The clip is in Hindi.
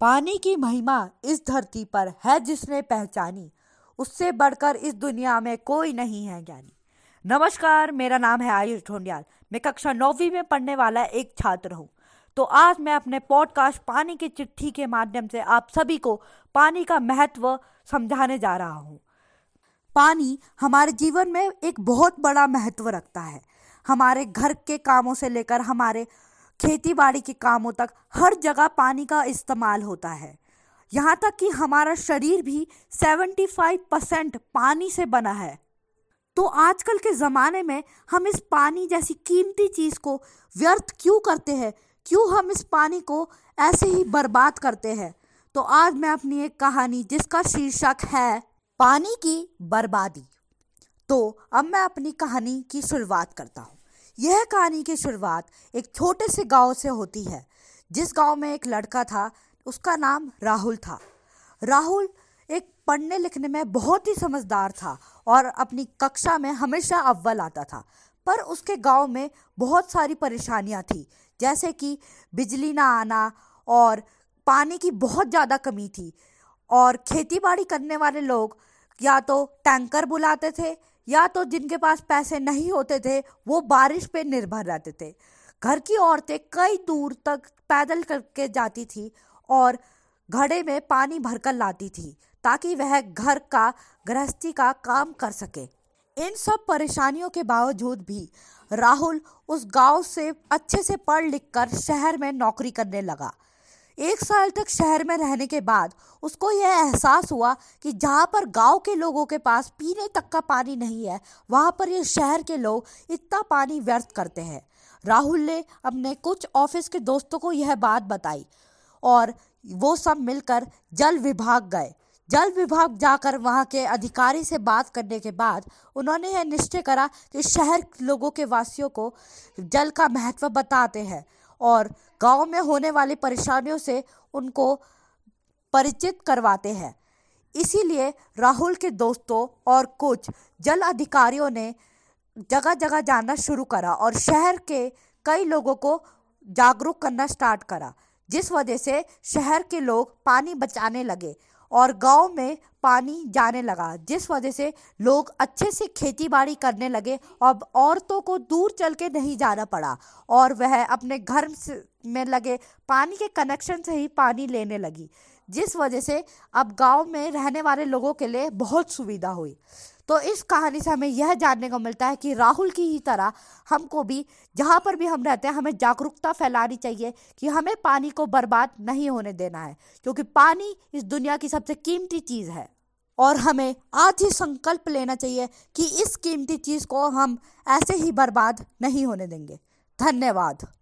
पानी की महिमा इस धरती पर है जिसने पहचानी। उससे बढ़कर इस दुनिया में कोई नहीं है ज्ञानी। नमस्कार, मेरा नाम है आयुष ढोंडियाल। मैं कक्षा नौवीं में पढ़ने वाला एक छात्र हूँ। तो आज मैं अपने पॉडकास्ट पानी की चिट्ठी के माध्यम से आप सभी को पानी का महत्व समझाने जा रहा हूँ। पानी हमारे जीवन में एक बहुत बड़ा महत्व रखता है। हमारे घर के कामों से लेकर हमारे खेती बाड़ी के कामों तक हर जगह पानी का इस्तेमाल होता है। यहाँ तक कि हमारा शरीर भी 75 परसेंट पानी से बना है। तो आजकल के ज़माने में हम इस पानी जैसी कीमती चीज़ को व्यर्थ क्यों करते हैं? क्यों हम इस पानी को ऐसे ही बर्बाद करते हैं? तो आज मैं अपनी एक कहानी जिसका शीर्षक है, पानी की बर्बादी। तो अब मैं अपनी कहानी की शुरुआत करता हूँ। यह कहानी की शुरुआत एक छोटे से गाँव से होती है। जिस गाँव में एक लड़का था, उसका नाम राहुल था। राहुल एक पढ़ने लिखने में बहुत ही समझदार था और अपनी कक्षा में हमेशा अव्वल आता था। पर उसके गाँव में बहुत सारी परेशानियाँ थी, जैसे कि बिजली ना आना और पानी की बहुत ज़्यादा कमी थी। और खेती बाड़ी करने वाले लोग या तो टैंकर बुलाते थे या तो जिनके पास पैसे नहीं होते थे, वो बारिश पे निर्भर रहते थे। घर की औरतें कई दूर तक पैदल करके जाती थी और घड़े में पानी भरकर लाती थी, ताकि वह घर का, गृहस्थी का काम कर सके। इन सब परेशानियों के बावजूद भी राहुल उस गाँव से अच्छे से पढ़ लिख कर शहर में नौकरी करने लगा। एक साल तक शहर में रहने के बाद उसको यह एहसास हुआ कि जहाँ पर गाँव के लोगों के पास पीने तक का पानी नहीं है, वहाँ पर ये शहर के लोग इतना पानी व्यर्थ करते हैं। राहुल ने अपने कुछ ऑफ़िस के दोस्तों को यह बात बताई और वो सब मिलकर जल विभाग गए। जल विभाग जाकर वहाँ के अधिकारी से बात करने के बाद उन्होंने यह निश्चय करा कि शहर लोगों के वासियों को जल का महत्व बताते हैं। और गाँव में होने वाली परेशानियों से उनको परिचित करवाते हैं। इसीलिए राहुल के दोस्तों और कुछ जल अधिकारियों ने जगह जगह जाना शुरू करा और शहर के कई लोगों को जागरूक करना स्टार्ट करा, जिस वजह से शहर के लोग पानी बचाने लगे और गाँव में पानी जाने लगा, जिस वजह से लोग अच्छे से खेती बाड़ी करने लगे। अब औरतों को दूर चल के नहीं जाना पड़ा और वह अपने घर में लगे पानी के कनेक्शन से ही पानी लेने लगी, जिस वजह से अब गाँव में रहने वाले लोगों के लिए बहुत सुविधा हुई। तो इस कहानी से हमें यह जानने को मिलता है कि राहुल की ही तरह हमको भी, जहाँ पर भी हम रहते हैं, हमें जागरूकता फैलानी चाहिए कि हमें पानी को बर्बाद नहीं होने देना है, क्योंकि पानी इस दुनिया की सबसे कीमती चीज़ है। और हमें आज ही संकल्प लेना चाहिए कि इस कीमती चीज़ को हम ऐसे ही बर्बाद नहीं होने देंगे। धन्यवाद।